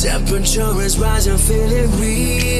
Temperature is rising, feeling real.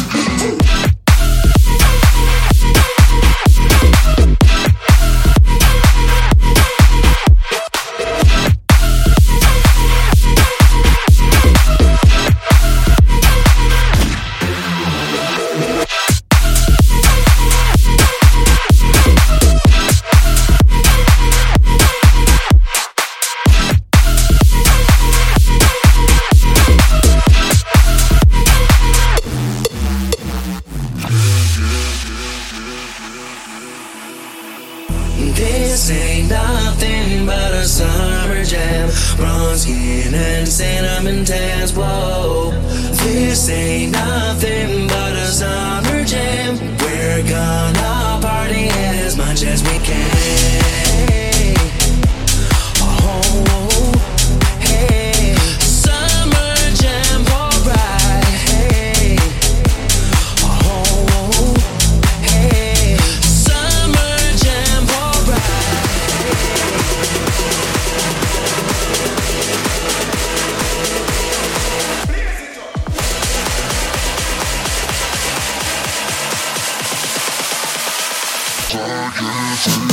This ain't nothing but a summer jam. Bronze skin and cinnamon tans, whoa. This ain't nothing but a summer jam. We're gonna Target